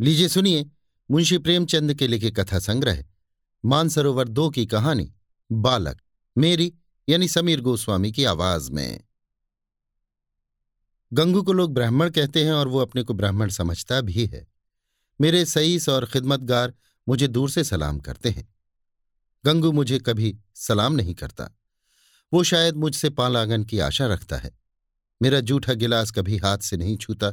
लीजिए सुनिए, मुंशी प्रेमचंद के लिखे कथा संग्रह, मानसरोवर दो की कहानी, बालक, मेरी, यानी समीर गोस्वामी की आवाज़ में। गंगू को लोग ब्राह्मण कहते हैं और वो अपने को ब्राह्मण समझता भी है। मेरे सईस और खिदमतगार मुझे दूर से सलाम करते हैं। गंगू मुझे कभी सलाम नहीं करता। वो शायद मुझसे पालागन की आशा रखता है। मेरा जूठा गिलास कभी हाथ से नहीं छूता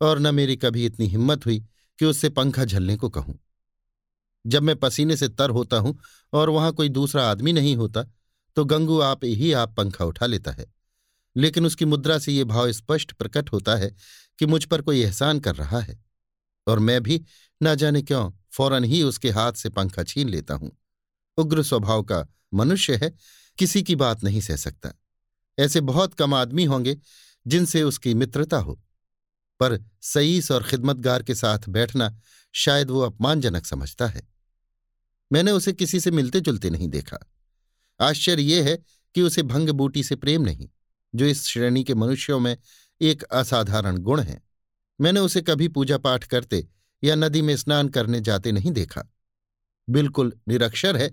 और न मेरी कभी इतनी हिम्मत हुई कि उससे पंखा झलने को कहूँ। जब मैं पसीने से तर होता हूँ और वहाँ कोई दूसरा आदमी नहीं होता तो गंगू आप ही आप पंखा उठा लेता है। लेकिन उसकी मुद्रा से ये भाव स्पष्ट प्रकट होता है कि मुझ पर कोई एहसान कर रहा है। और मैं भी न जाने क्यों फ़ौरन ही उसके हाथ से पंखा छीन लेता हूँ। उग्र स्वभाव का मनुष्य है, किसी की बात नहीं सह सकता। ऐसे बहुत कम आदमी होंगे जिनसे उसकी मित्रता हो। पर सईस और खिदमतगार के साथ बैठना शायद वो अपमानजनक समझता है। मैंने उसे किसी से मिलते जुलते नहीं देखा। आश्चर्य यह है कि उसे भंग बूटी से प्रेम नहीं, जो इस श्रेणी के मनुष्यों में एक असाधारण गुण है। मैंने उसे कभी पूजा पाठ करते या नदी में स्नान करने जाते नहीं देखा। बिल्कुल निरक्षर है,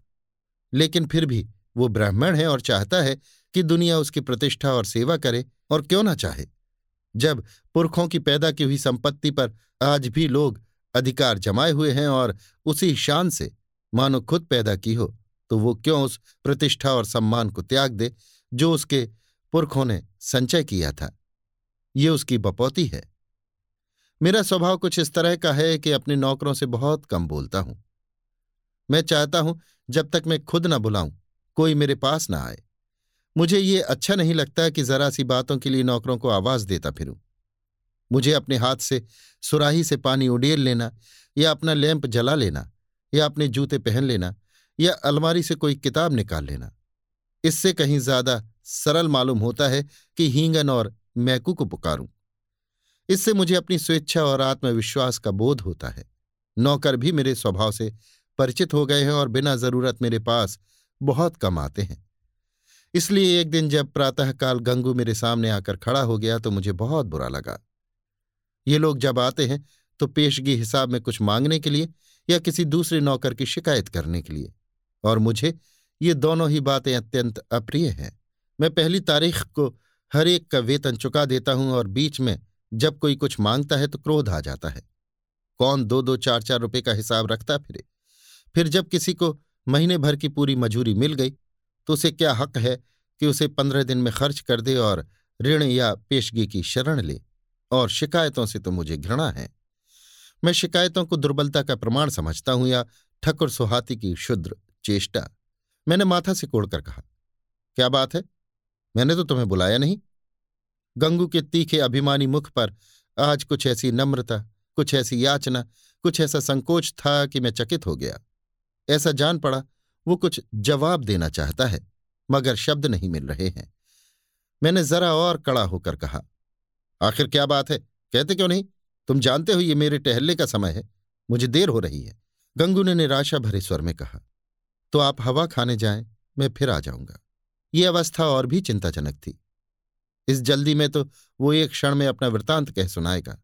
लेकिन फिर भी वो ब्राह्मण है और चाहता है कि दुनिया उसकी प्रतिष्ठा और सेवा करे और क्यों ना चाहे। जब पुरखों की पैदा की हुई संपत्ति पर आज भी लोग अधिकार जमाए हुए हैं और उसी शान से मानो खुद पैदा की हो तो वो क्यों उस प्रतिष्ठा और सम्मान को त्याग दे जो उसके पुरखों ने संचय किया था? ये उसकी बपौती है। मेरा स्वभाव कुछ इस तरह का है कि अपने नौकरों से बहुत कम बोलता हूँ। मैं चाहता हूँ जब तक मैं खुद ना बुलाऊं, कोई मेरे पास ना आए। मुझे ये अच्छा नहीं लगता कि जरा सी बातों के लिए नौकरों को आवाज़ देता फिरूं। मुझे अपने हाथ से सुराही से पानी उडेल लेना, या अपना लैंप जला लेना, या अपने जूते पहन लेना, या अलमारी से कोई किताब निकाल लेना। इससे कहीं ज़्यादा सरल मालूम होता है कि हींगन और मैकू को पुकारूं। इससे मुझे अपनी स्वेच्छा और आत्मविश्वास का बोध होता है। नौकर भी मेरे स्वभाव से परिचित हो गए हैं और बिना ज़रूरत मेरे पास बहुत कम आते हैं। इसलिए एक दिन जब प्रातःकाल गंगू मेरे सामने आकर खड़ा हो गया तो मुझे बहुत बुरा लगा। ये लोग जब आते हैं तो पेशगी हिसाब में कुछ मांगने के लिए या किसी दूसरे नौकर की शिकायत करने के लिए। और मुझे ये दोनों ही बातें अत्यंत अप्रिय हैं। मैं पहली तारीख को हर एक का वेतन चुका देता हूँ और बीच में जब कोई कुछ माँगता है तो क्रोध आ जाता है। कौन दो दो चार चार रुपए का हिसाब रखता फिरे? फिर जब किसी को महीने भर की पूरी मजूरी मिल गई तो उसे क्या हक है कि उसे पंद्रह दिन में खर्च कर दे और ऋण या पेशगी की शरण ले? और शिकायतों से तो मुझे घृणा है। मैं शिकायतों को दुर्बलता का प्रमाण समझता हूँ या ठकुर सुहाती की क्षुद्र चेष्टा। मैंने माथा से कोड़कर कहा, क्या बात है? मैंने तो तुम्हें बुलाया नहीं। गंगू के तीखे अभिमानी मुख पर आज कुछ ऐसी नम्रता, कुछ ऐसी याचना, कुछ ऐसा संकोच था कि मैं चकित हो गया। ऐसा जान पड़ा वो कुछ जवाब देना चाहता है, मगर शब्द नहीं मिल रहे हैं। मैंने जरा और कड़ा होकर कहा, आखिर क्या बात है? कहते क्यों नहीं? तुम जानते हो ये मेरे टहलने का समय है, मुझे देर हो रही है। गंगू ने निराशा भरे स्वर में कहा तो आप हवा खाने जाएँ, मैं फिर आ जाऊँगा। ये अवस्था और भी चिंताजनक थी। इस जल्दी में तो वो एक क्षण में अपना वृतांत कह सुनाएगा।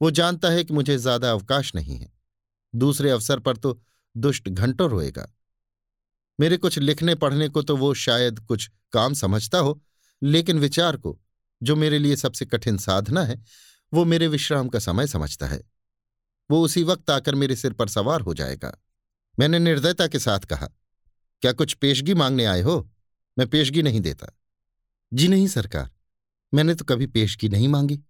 वो जानता है कि मुझे ज़्यादा अवकाश नहीं है। दूसरे अवसर पर तो दुष्ट घंटों रोएगा। मेरे कुछ लिखने पढ़ने को तो वो शायद कुछ काम समझता हो, लेकिन विचार को, जो मेरे लिए सबसे कठिन साधना है, वो मेरे विश्राम का समय समझता है। वो उसी वक्त आकर मेरे सिर पर सवार हो जाएगा। मैंने निर्दयता के साथ कहा, क्या कुछ पेशगी मांगने आए हो? मैं पेशगी नहीं देता। जी नहीं, सरकार। मैंने तो कभी पेशगी नहीं मांगी।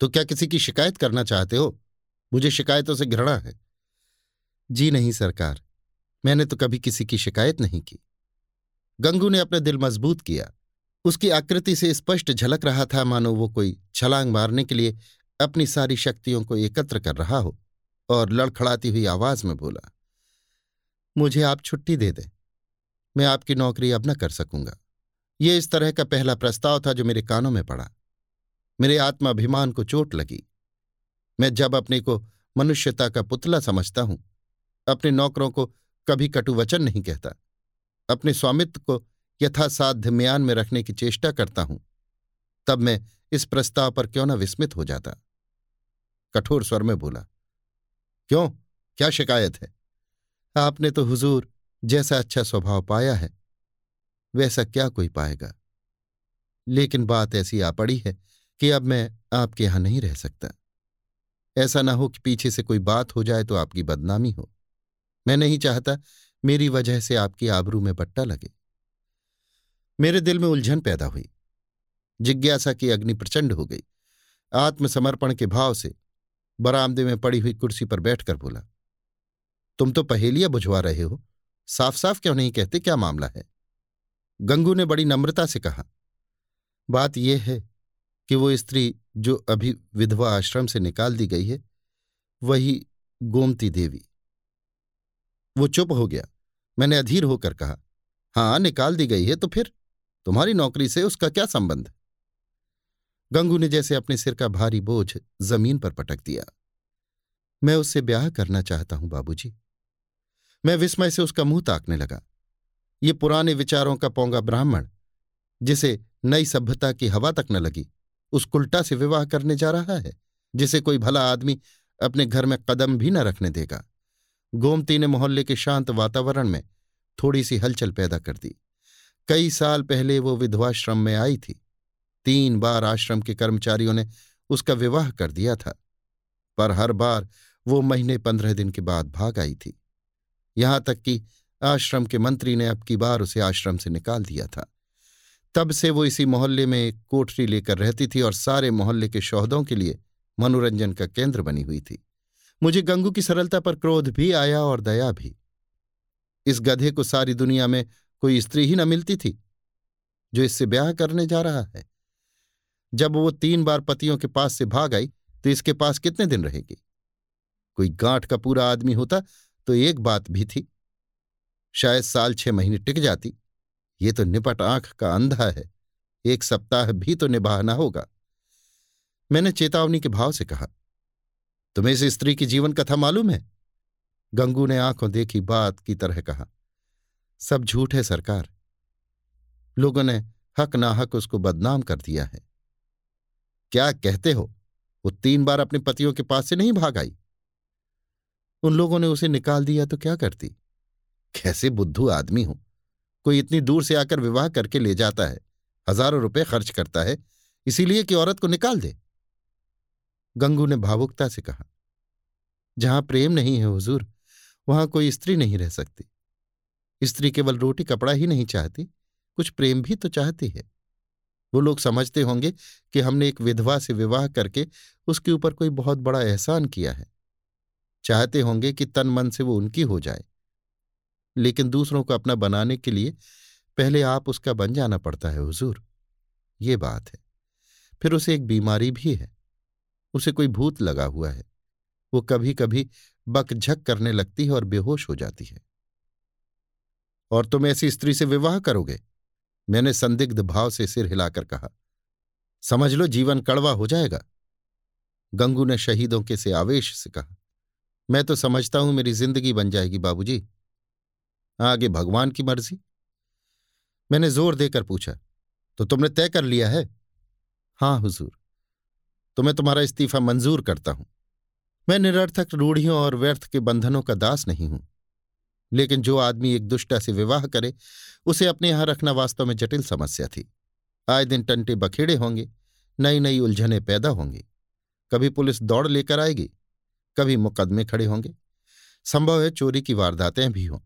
तो क्या किसी की शिकायत करना चाहते हो? मुझे शिकायतों से घृणा है। जी नहीं, सरकार। मैंने तो कभी किसी की शिकायत नहीं की। गंगू ने अपना दिल मज़बूत किया। उसकी आकृति से स्पष्ट झलक रहा था, मानो वो कोई छलांग मारने के लिए अपनी सारी शक्तियों को एकत्र कर रहा हो, और लड़खड़ाती हुई आवाज़ में बोला, मुझे आप छुट्टी दे दें। मैं आपकी नौकरी अब न कर सकूँगा। ये इस तरह का पहला प्रस्ताव था जो मेरे कानों में पड़ा। मेरे आत्माभिमान को चोट लगी। मैं जब अपने को मनुष्यता का पुतला समझता हूँ, अपने नौकरों को कभी कटु वचन नहीं कहता। अपने स्वामित्व को यथासाध्य म्यान में रखने की चेष्टा करता हूँ। तब मैं इस प्रस्ताव पर क्यों न विस्मित हो जाता। कठोर स्वर में बोला, क्यों? क्या शिकायत है? आपने तो हुजूर जैसा अच्छा स्वभाव पाया है, वैसा क्या कोई पाएगा? लेकिन बात ऐसी आ पड़ी है कि अब मैं आपके यहाँ नहीं रह सकता। ऐसा ना हो कि पीछे से कोई बात हो जाए तो आपकी बदनामी हो। मैं नहीं चाहता मेरी वजह से आपकी आबरू में बट्टा लगे। मेरे दिल में उलझन पैदा हुई। जिज्ञासा की अग्नि प्रचंड हो गई। आत्मसमर्पण के भाव से बरामदे में पड़ी हुई कुर्सी पर बैठकर बोला, तुम तो पहेलियाँ बुझवा रहे हो। साफ़ साफ़ क्यों नहीं कहते? क्या मामला है? गंगू ने बड़ी नम्रता से कहा, बात यह है कि वो स्त्री जो अभी विधवा आश्रम से निकाल दी गई है, वही गोमती देवी। वो चुप हो गया। मैंने अधीर होकर कहा, हाँ, निकाल दी गई है तो फिर? तुम्हारी नौकरी से उसका क्या संबंध? गंगू ने जैसे अपने सिर का भारी बोझ ज़मीन पर पटक दिया। मैं उससे ब्याह करना चाहता हूँ, बाबूजी। मैं विस्मय से उसका मुँह ताकने लगा। ये पुराने विचारों का पोंगा ब्राह्मण, जिसे नई सभ्यता की हवा तक न लगी, उस कुल्टा से विवाह करने जा रहा है, जिसे कोई भला आदमी अपने घर में कदम भी न रखने देगा। गोमती ने मोहल्ले के शांत वातावरण में थोड़ी सी हलचल पैदा कर दी। कई साल पहले वो विधवाश्रम में आई थी। तीन बार आश्रम के कर्मचारियों ने उसका विवाह कर दिया था। पर हर बार वो महीने पंद्रह दिन के बाद भाग आई थी। यहाँ तक कि आश्रम के मंत्री ने अब की बार उसे आश्रम से निकाल दिया था। तब से वो इसी मोहल्ले में एक कोठरी लेकर रहती थी और सारे मोहल्ले के शौहदों के लिए मनोरंजन का केंद्र बनी हुई थी। मुझे गंगू की सरलता पर क्रोध भी आया और दया भी। इस गधे को सारी दुनिया में कोई स्त्री ही न मिलती थी, जो इससे ब्याह करने जा रहा है। जब वो तीन बार पतियों के पास से भाग आई तो इसके पास कितने दिन रहेगी? कोई गांठ का पूरा आदमी होता तो एक बात भी थी। शायद साल छह महीने टिक जाती। ये तो निपट आँख का अंधा है। एक सप्ताह भी तो निभाना होगा। मैंने चेतावनी के भाव से कहा तुम्हें इस स्त्री की जीवन कथा मालूम है? गंगू ने आँखों देखी बात की तरह कहा, सब झूठ है सरकार। लोगों ने हक ना हक उसको बदनाम कर दिया है। क्या कहते हो? वो तीन बार अपने पतियों के पास से नहीं भाग आई। उन लोगों ने उसे निकाल दिया तो क्या करती? कैसे बुद्धू आदमी हो? कोई इतनी दूर से आकर विवाह करके ले जाता है, हज़ारों रुपए खर्च करता है, इसीलिए कि औरत को निकाल दे। गंगू ने भावुकता से कहा, जहाँ प्रेम नहीं है हुजूर, वहाँ कोई स्त्री नहीं रह सकती। स्त्री केवल रोटी, कपड़ा ही नहीं चाहती, कुछ प्रेम भी तो चाहती है। वो लोग समझते होंगे कि हमने एक विधवा से विवाह करके उसके ऊपर कोई बहुत बड़ा एहसान किया है। चाहते होंगे कि तन मन से वो उनकी हो जाए। लेकिन दूसरों को अपना बनाने के लिए पहले आप उसका बन जाना पड़ता है हुजूर। ये बात है। फिर उसे एक बीमारी भी है। उसे कोई भूत लगा हुआ है। वो कभी कभी बकझक करने लगती है और बेहोश हो जाती है। और तुम ऐसी स्त्री से विवाह करोगे? मैंने संदिग्ध भाव से सिर हिलाकर कहा। समझ लो, जीवन कड़वा हो जाएगा। गंगू ने शहीदों के से आवेश से कहा। मैं तो समझता हूँ मेरी ज़िंदगी बन जाएगी, बाबूजी। आगे भगवान की मर्ज़ी। मैंने ज़ोर देकर पूछा तो तुमने तय कर लिया है? हाँ, हुजूर। तो मैं तुम्हारा इस्तीफा मंजूर करता हूँ। मैं निरर्थक, रूढ़ियों और व्यर्थ के बंधनों का दास नहीं हूँ। लेकिन जो आदमी एक दुष्टा से विवाह करे, उसे अपने यहाँ रखना वास्तव में जटिल समस्या थी। आए दिन टंटे बखेड़े होंगे नई नई उलझने पैदा होंगी। कभी पुलिस दौड़ लेकर आएगी, कभी मुकदमे खड़े होंगे। संभव है चोरी की वारदातें भी हों।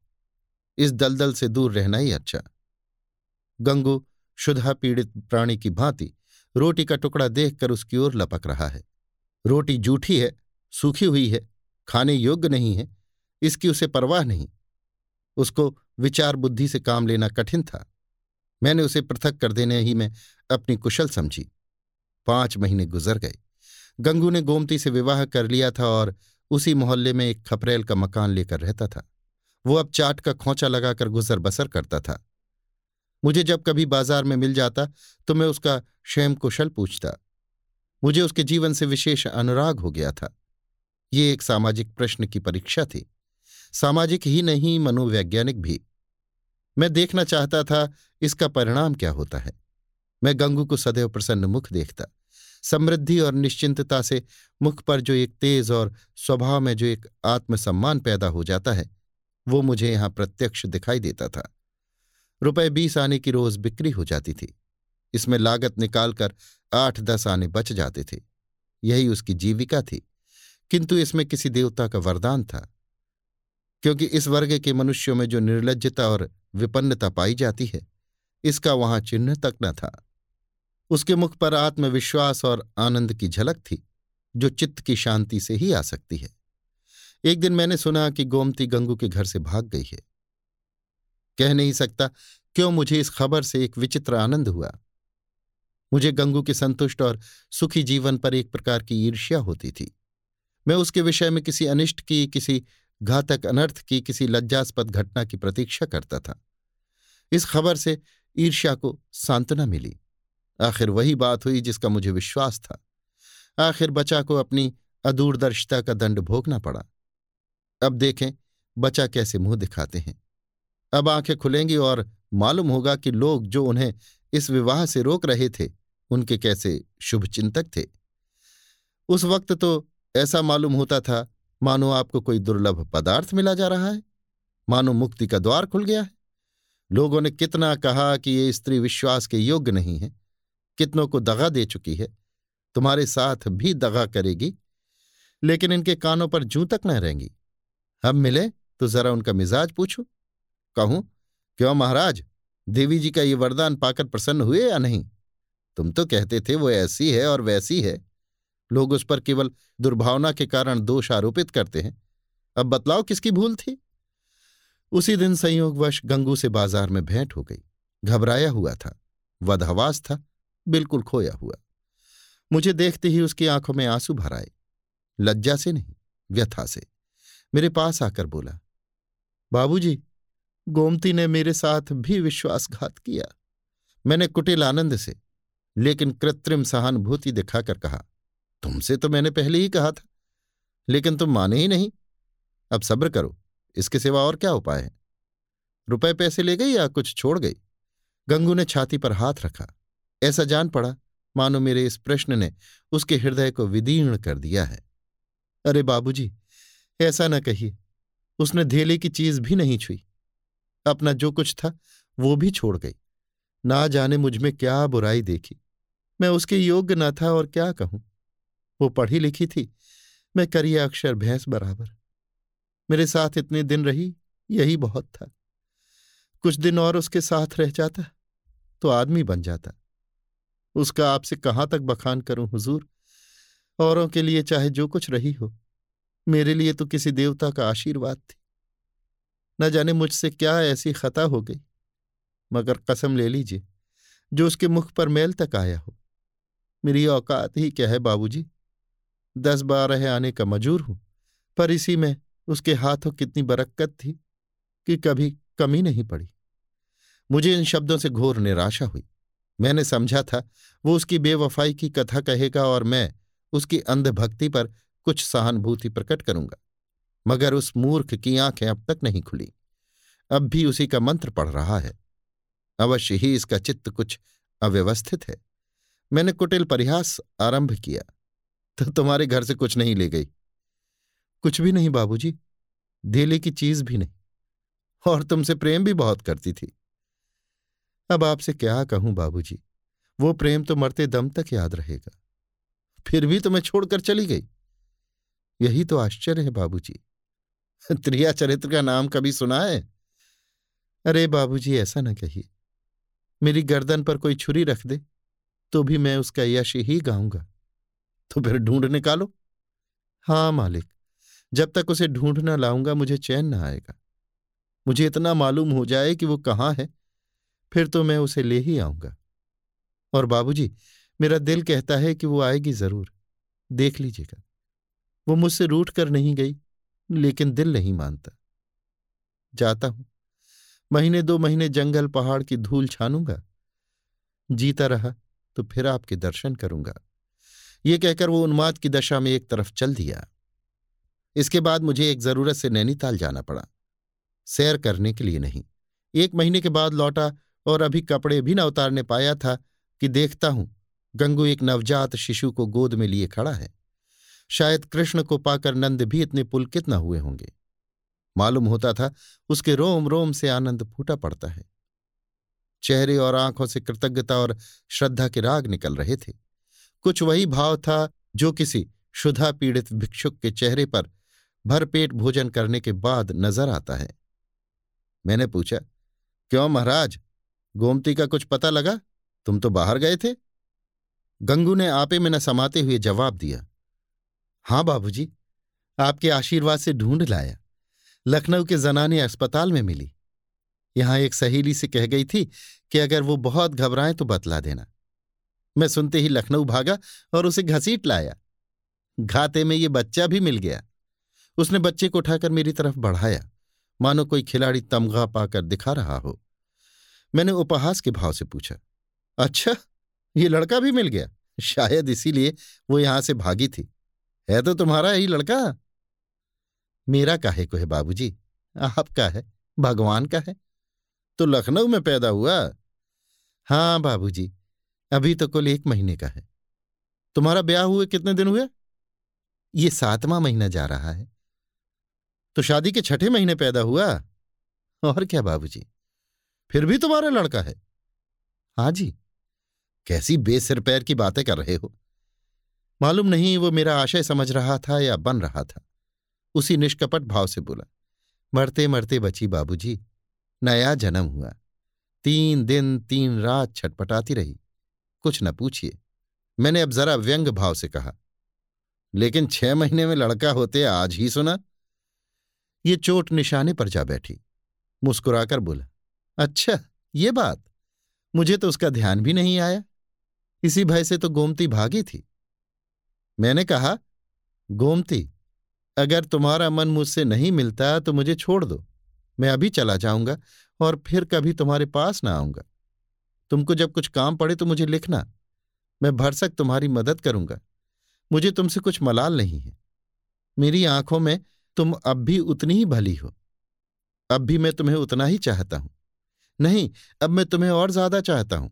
इस दलदल से दूर रहना ही अच्छा। गंगू शुद्धा पीड़ित प्राणी की भांति रोटी का टुकड़ा देखकर उसकी ओर लपक रहा है। रोटी जूठी है, सूखी हुई है, खाने योग्य नहीं है, इसकी उसे परवाह नहीं। उसको विचार बुद्धि से काम लेना कठिन था। मैंने उसे पृथक कर देने ही में अपनी कुशल समझी। पाँच महीने गुजर गए। गंगू ने गोमती से विवाह कर लिया था और उसी मोहल्ले में एक खपरेल का मकान लेकर रहता था। वो अब चाट का खोंचा लगाकर गुजर बसर करता था। मुझे जब कभी बाज़ार में मिल जाता तो मैं उसका क्षेम कुशल पूछता। मुझे उसके जीवन से विशेष अनुराग हो गया था। ये एक सामाजिक प्रश्न की परीक्षा थी। सामाजिक ही नहीं, मनोवैज्ञानिक भी। मैं देखना चाहता था, इसका परिणाम क्या होता है। मैं गंगू को सदैव प्रसन्न मुख देखता। समृद्धि और निश्चिंतता से मुख पर जो एक तेज और स्वभाव में जो एक आत्मसम्मान पैदा हो जाता है, वो मुझे यहाँ प्रत्यक्ष दिखाई देता था। रुपए बीस आने की रोज बिक्री हो जाती थी। इसमें लागत निकालकर आठ दस आने बच जाते थे। यही उसकी जीविका थी। किंतु इसमें किसी देवता का वरदान था। क्योंकि इस वर्ग के मनुष्यों में जो निर्लजता और विपन्नता पाई जाती है, इसका वहाँ चिन्ह तक न था। उसके मुख पर आत्मविश्वास और आनंद की झलक थी, जो चित्त की शांति से ही आ सकती है। एक दिन मैंने सुना कि गोमती गंगू के घर से भाग गई है। कह नहीं सकता, क्यों मुझे इस खबर से एक विचित्र आनंद हुआ? मुझे गंगू के संतुष्ट और सुखी जीवन पर एक प्रकार की ईर्ष्या होती थी। मैं उसके विषय में किसी अनिष्ट की, किसी घातक अनर्थ की, किसी लज्जास्पद घटना की प्रतीक्षा करता था। इस खबर से ईर्ष्या को सांत्वना मिली। आखिर वही बात हुई जिसका मुझे विश्वास था। आखिर बचा को अपनी अदूरदर्शिता का दंड भोगना पड़ा। अब देखें, बचा कैसे मुँह दिखाते हैं। अब आँखें खुलेंगी और मालूम होगा कि लोग जो उन्हें इस विवाह से रोक रहे थे, उनके कैसे शुभचिंतक थे। उस वक्त तो ऐसा मालूम होता था, मानो आपको कोई दुर्लभ पदार्थ मिला जा रहा है। मानो मुक्ति का द्वार खुल गया है। लोगों ने कितना कहा कि ये स्त्री विश्वास के योग्य नहीं है। कितनों को दगा दे चुकी है। तुम्हारे साथ भी दगा करेगी, लेकिन इनके कानों पर जू तक न रहेंगी। हम मिले तो जरा उनका मिजाज पूछो। कहूँ क्यों महाराज? देवी जी का ये वरदान पाकर प्रसन्न हुए या नहीं? तुम तो कहते थे वो ऐसी है और वैसी है। लोग उस पर केवल दुर्भावना के कारण दोष आरोपित करते हैं। अब बतलाओ किसकी भूल थी? उसी दिन संयोगवश गंगू से बाज़ार में भेंट हो गई। घबराया हुआ था। वधवास था। बिल्कुल खोया हुआ। मुझे देखते ही उसकी आँखों में आँसू भर आए। लज्जा से नहीं, व्यथा से। मेरे पास आकर बोला, बाबूजी गोमती ने मेरे साथ भी विश्वासघात किया। मैंने कुटिल आनंद से, लेकिन कृत्रिम सहानुभूति दिखाकर कहा, तुमसे तो मैंने पहले ही कहा था, लेकिन तुम माने ही नहीं। अब सब्र करो, इसके सिवा और क्या उपाय है? रुपए पैसे ले गई या कुछ छोड़ गई? गंगू ने छाती पर हाथ रखा। ऐसा जान पड़ा, मानो मेरे इस प्रश्न ने उसके हृदय को विदीर्ण कर दिया है। अरे बाबूजी, ऐसा न कहिए, उसने धेले की चीज़ भी नहीं छुई। अपना जो कुछ था, वो भी छोड़ गई। ना जाने मुझमें क्या बुराई देखी। मैं उसके योग्य न था और क्या कहूँ? वो पढ़ी लिखी थी। मैं करिए अक्षर भैंस बराबर। मेरे साथ इतने दिन रही, यही बहुत था। कुछ दिन और उसके साथ रह जाता तो आदमी बन जाता। उसका आपसे कहाँ तक बखान करूँ, हुजूर? औरों के लिए चाहे जो कुछ रही हो। मेरे लिए तो किसी देवता का आशीर्वाद थी। न जाने मुझसे क्या ऐसी खता हो गई। मगर कसम ले लीजिए, जो उसके मुख पर मेल तक आया हो। मेरी औकात ही क्या है बाबूजी? दस बारह आने का मजूर हूँ, पर इसी में उसके हाथों कितनी बरक्कत थी कि कभी कमी नहीं पड़ी। मुझे इन शब्दों से घोर निराशा हुई। मैंने समझा था, वो उसकी बेवफाई की कथा कहेगा और मैं उसकी अंधभक्ति पर कुछ सहानुभूति प्रकट करूँगा। मगर उस मूर्ख की आँखें अब तक नहीं खुली। अब भी उसी का मंत्र पढ़ रहा है। अवश्य ही इसका चित्त कुछ अव्यवस्थित है। मैंने कुटिल परिहास आरंभ किया। तो तुम्हारे घर से कुछ नहीं ले गई। कुछ भी नहीं बाबूजी। धेले की चीज़ भी नहीं। और तुमसे प्रेम भी बहुत करती थी। अब आपसे क्या कहूँ बाबूजी? वो प्रेम तो मरते दम तक याद रहेगा। फिर भी तुम्हें छोड़कर चली गई। यही तो आश्चर्य है बाबूजी। त्रिया चरित्र का नाम कभी सुना है? अरे बाबूजी, ऐसा न कहिए। मेरी गर्दन पर कोई छुरी रख दे तो भी मैं उसका यश ही गाऊँगा। तो फिर ढूंढ निकालो। हाँ मालिक, जब तक उसे ढूंढ ना लाऊँगा, मुझे चैन ना आएगा। मुझे इतना मालूम हो जाए कि वो कहाँ है, फिर तो मैं उसे ले ही आऊँगा। और बाबूजी, मेरा दिल कहता है कि वो आएगी ज़रूर। देख लीजिएगा। वो मुझसे रूठ कर नहीं गई। लेकिन दिल नहीं मानता। जाता हूँ। महीने दो महीने जंगल, पहाड़ की धूल छानूँगा। जीता रहा तो फिर आपके दर्शन करूँगा। ये कहकर वो उन्माद की दशा में एक तरफ़ चल दिया। इसके बाद मुझे एक ज़रूरत से नैनीताल जाना पड़ा। सैर करने के लिए नहीं। एक महीने के बाद लौटा और अभी कपड़े भी न उतारने पाया था कि देखता हूँ, गंगू एक नवजात शिशु को गोद में लिए खड़ा है। शायद कृष्ण को पाकर नंद भी इतने पुलकित न हुए होंगे। मालूम होता था उसके रोम रोम से आनंद फूटा पड़ता है। चेहरे और आँखों से कृतज्ञता और श्रद्धा के राग निकल रहे थे। कुछ वही भाव था जो किसी शुद्धा पीड़ित भिक्षुक के चेहरे पर भरपेट भोजन करने के बाद नज़र आता है। मैंने पूछा, क्यों महाराज, गोमती का कुछ पता लगा? तुम तो बाहर गए थे? गंगू ने आपे में न समाते हुए जवाब दिया हाँ बाबूजी, आपके आशीर्वाद से ढूंढ लाया। लखनऊ के जनाने अस्पताल में मिली। यहाँ एक सहेली से कह गई थी कि अगर वो बहुत घबराए तो बतला देना। मैं सुनते ही लखनऊ भागा और उसे घसीट लाया। घाते में ये बच्चा भी मिल गया। उसने बच्चे को उठाकर मेरी तरफ़ बढ़ाया। मानो कोई खिलाड़ी तमगा पाकर दिखा रहा हो। मैंने उपहास के भाव से पूछा अच्छा ये लड़का भी मिल गया? शायद इसीलिए वो यहाँ से भागी थी। है तो तुम्हारा यही लड़का? मेरा काहे को है बाबूजी? आपका है, भगवान का है। तो लखनऊ में पैदा हुआ? हाँ बाबूजी, अभी तो कुल एक महीने का है। तुम्हारा ब्याह हुए कितने दिन हुए? ये सातवां महीना जा रहा है। तो शादी के छठे महीने पैदा हुआ? और क्या बाबूजी? फिर भी तुम्हारा लड़का है। हाँ जी। कैसी बेसिर पैर की बातें कर रहे हो? मालूम नहीं वो मेरा आशय समझ रहा था या बन रहा था। उसी निष्कपट भाव से बोला, मरते मरते बची बाबूजी, नया जन्म हुआ। तीन दिन तीन रात छटपटाती रही, कुछ न पूछिए। मैंने अब जरा व्यंग भाव से कहा, लेकिन छह महीने में लड़का होते आज ही सुना। ये चोट निशाने पर जा बैठी, मुस्कुराकर बोला अच्छा ये बात, मुझे तो उसका ध्यान भी नहीं आया। इसी भय से तो गोमती भागी थी। मैंने कहा, गोमती, अगर तुम्हारा मन मुझसे नहीं मिलता तो मुझे छोड़ दो। मैं अभी चला जाऊँगा और फिर कभी तुम्हारे पास ना आऊँगा। तुमको जब कुछ काम पड़े तो मुझे लिखना। मैं भरसक तुम्हारी मदद करूँगा। मुझे तुमसे कुछ मलाल नहीं है। मेरी आँखों में तुम अब भी उतनी ही भली हो। अब भी मैं तुम्हें उतना ही चाहता हूँ। नहीं, अब मैं तुम्हें और ज़्यादा चाहता हूँ।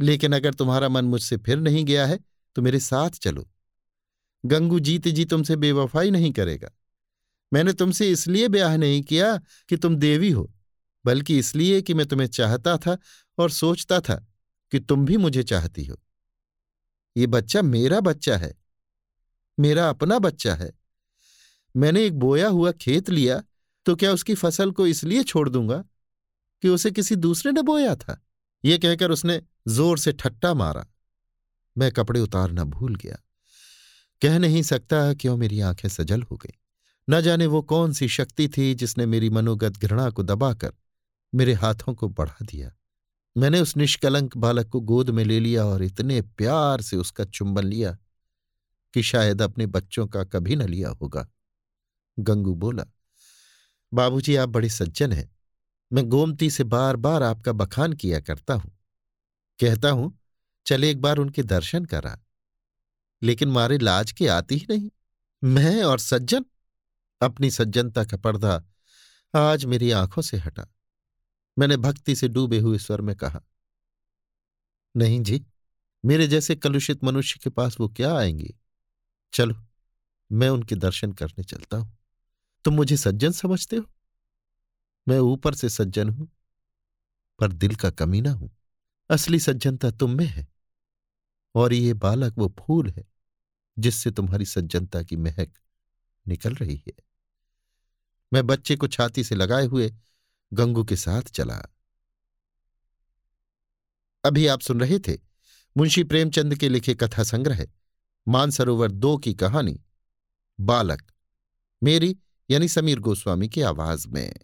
लेकिन अगर तुम्हारा मन मुझसे फिर नहीं गया है तो मेरे साथ चलो। गंगू जीते जी तुमसे बेवफाई नहीं करेगा। मैंने तुमसे इसलिए ब्याह नहीं किया कि तुम देवी हो, बल्कि इसलिए कि मैं तुम्हें चाहता था और सोचता था कि तुम भी मुझे चाहती हो। ये बच्चा मेरा बच्चा है, मेरा अपना बच्चा है। मैंने एक बोया हुआ खेत लिया तो क्या उसकी फ़सल को इसलिए छोड़ दूँगा कि उसे किसी दूसरे ने बोया था? ये कहकर उसने ज़ोर से ठट्टा मारा। मैं कपड़े उतारना भूल गया। कह नहीं सकता क्यों मेरी आँखें सजल हो गई। न जाने वो कौन सी शक्ति थी जिसने मेरी मनोगत घृणा को दबाकर मेरे हाथों को बढ़ा दिया। मैंने उस निष्कलंक बालक को गोद में ले लिया और इतने प्यार से उसका चुंबन लिया कि शायद अपने बच्चों का कभी न लिया होगा। गंगू बोला, बाबूजी, आप बड़े सज्जन हैं। मैं गोमती से बार बार आपका बखान किया करता हूँ। कहता हूँ, चले एक बार उनके दर्शन करा। लेकिन मारे लाज के आती ही नहीं। मैं और सज्जन? अपनी सज्जनता का पर्दा आज मेरी आँखों से हटा। मैंने भक्ति से डूबे हुए स्वर में कहा, नहीं जी, मेरे जैसे कलुषित मनुष्य के पास वो क्या आएँगे? चलो, मैं उनके दर्शन करने चलता हूँ। तुम मुझे सज्जन समझते हो? मैं ऊपर से सज्जन हूँ, पर दिल का कमीना हूँ। असली सज्जनता तुम में है, और ये बालक वो फूल है। जिससे तुम्हारी सज्जनता की महक निकल रही है। मैं बच्चे को छाती से लगाए हुए गंगू के साथ चला। अभी आप सुन रहे थे मुंशी प्रेमचंद के लिखे कथा संग्रह, मानसरोवर दो की कहानी, बालक, मेरी यानी समीर गोस्वामी की आवाज़ में।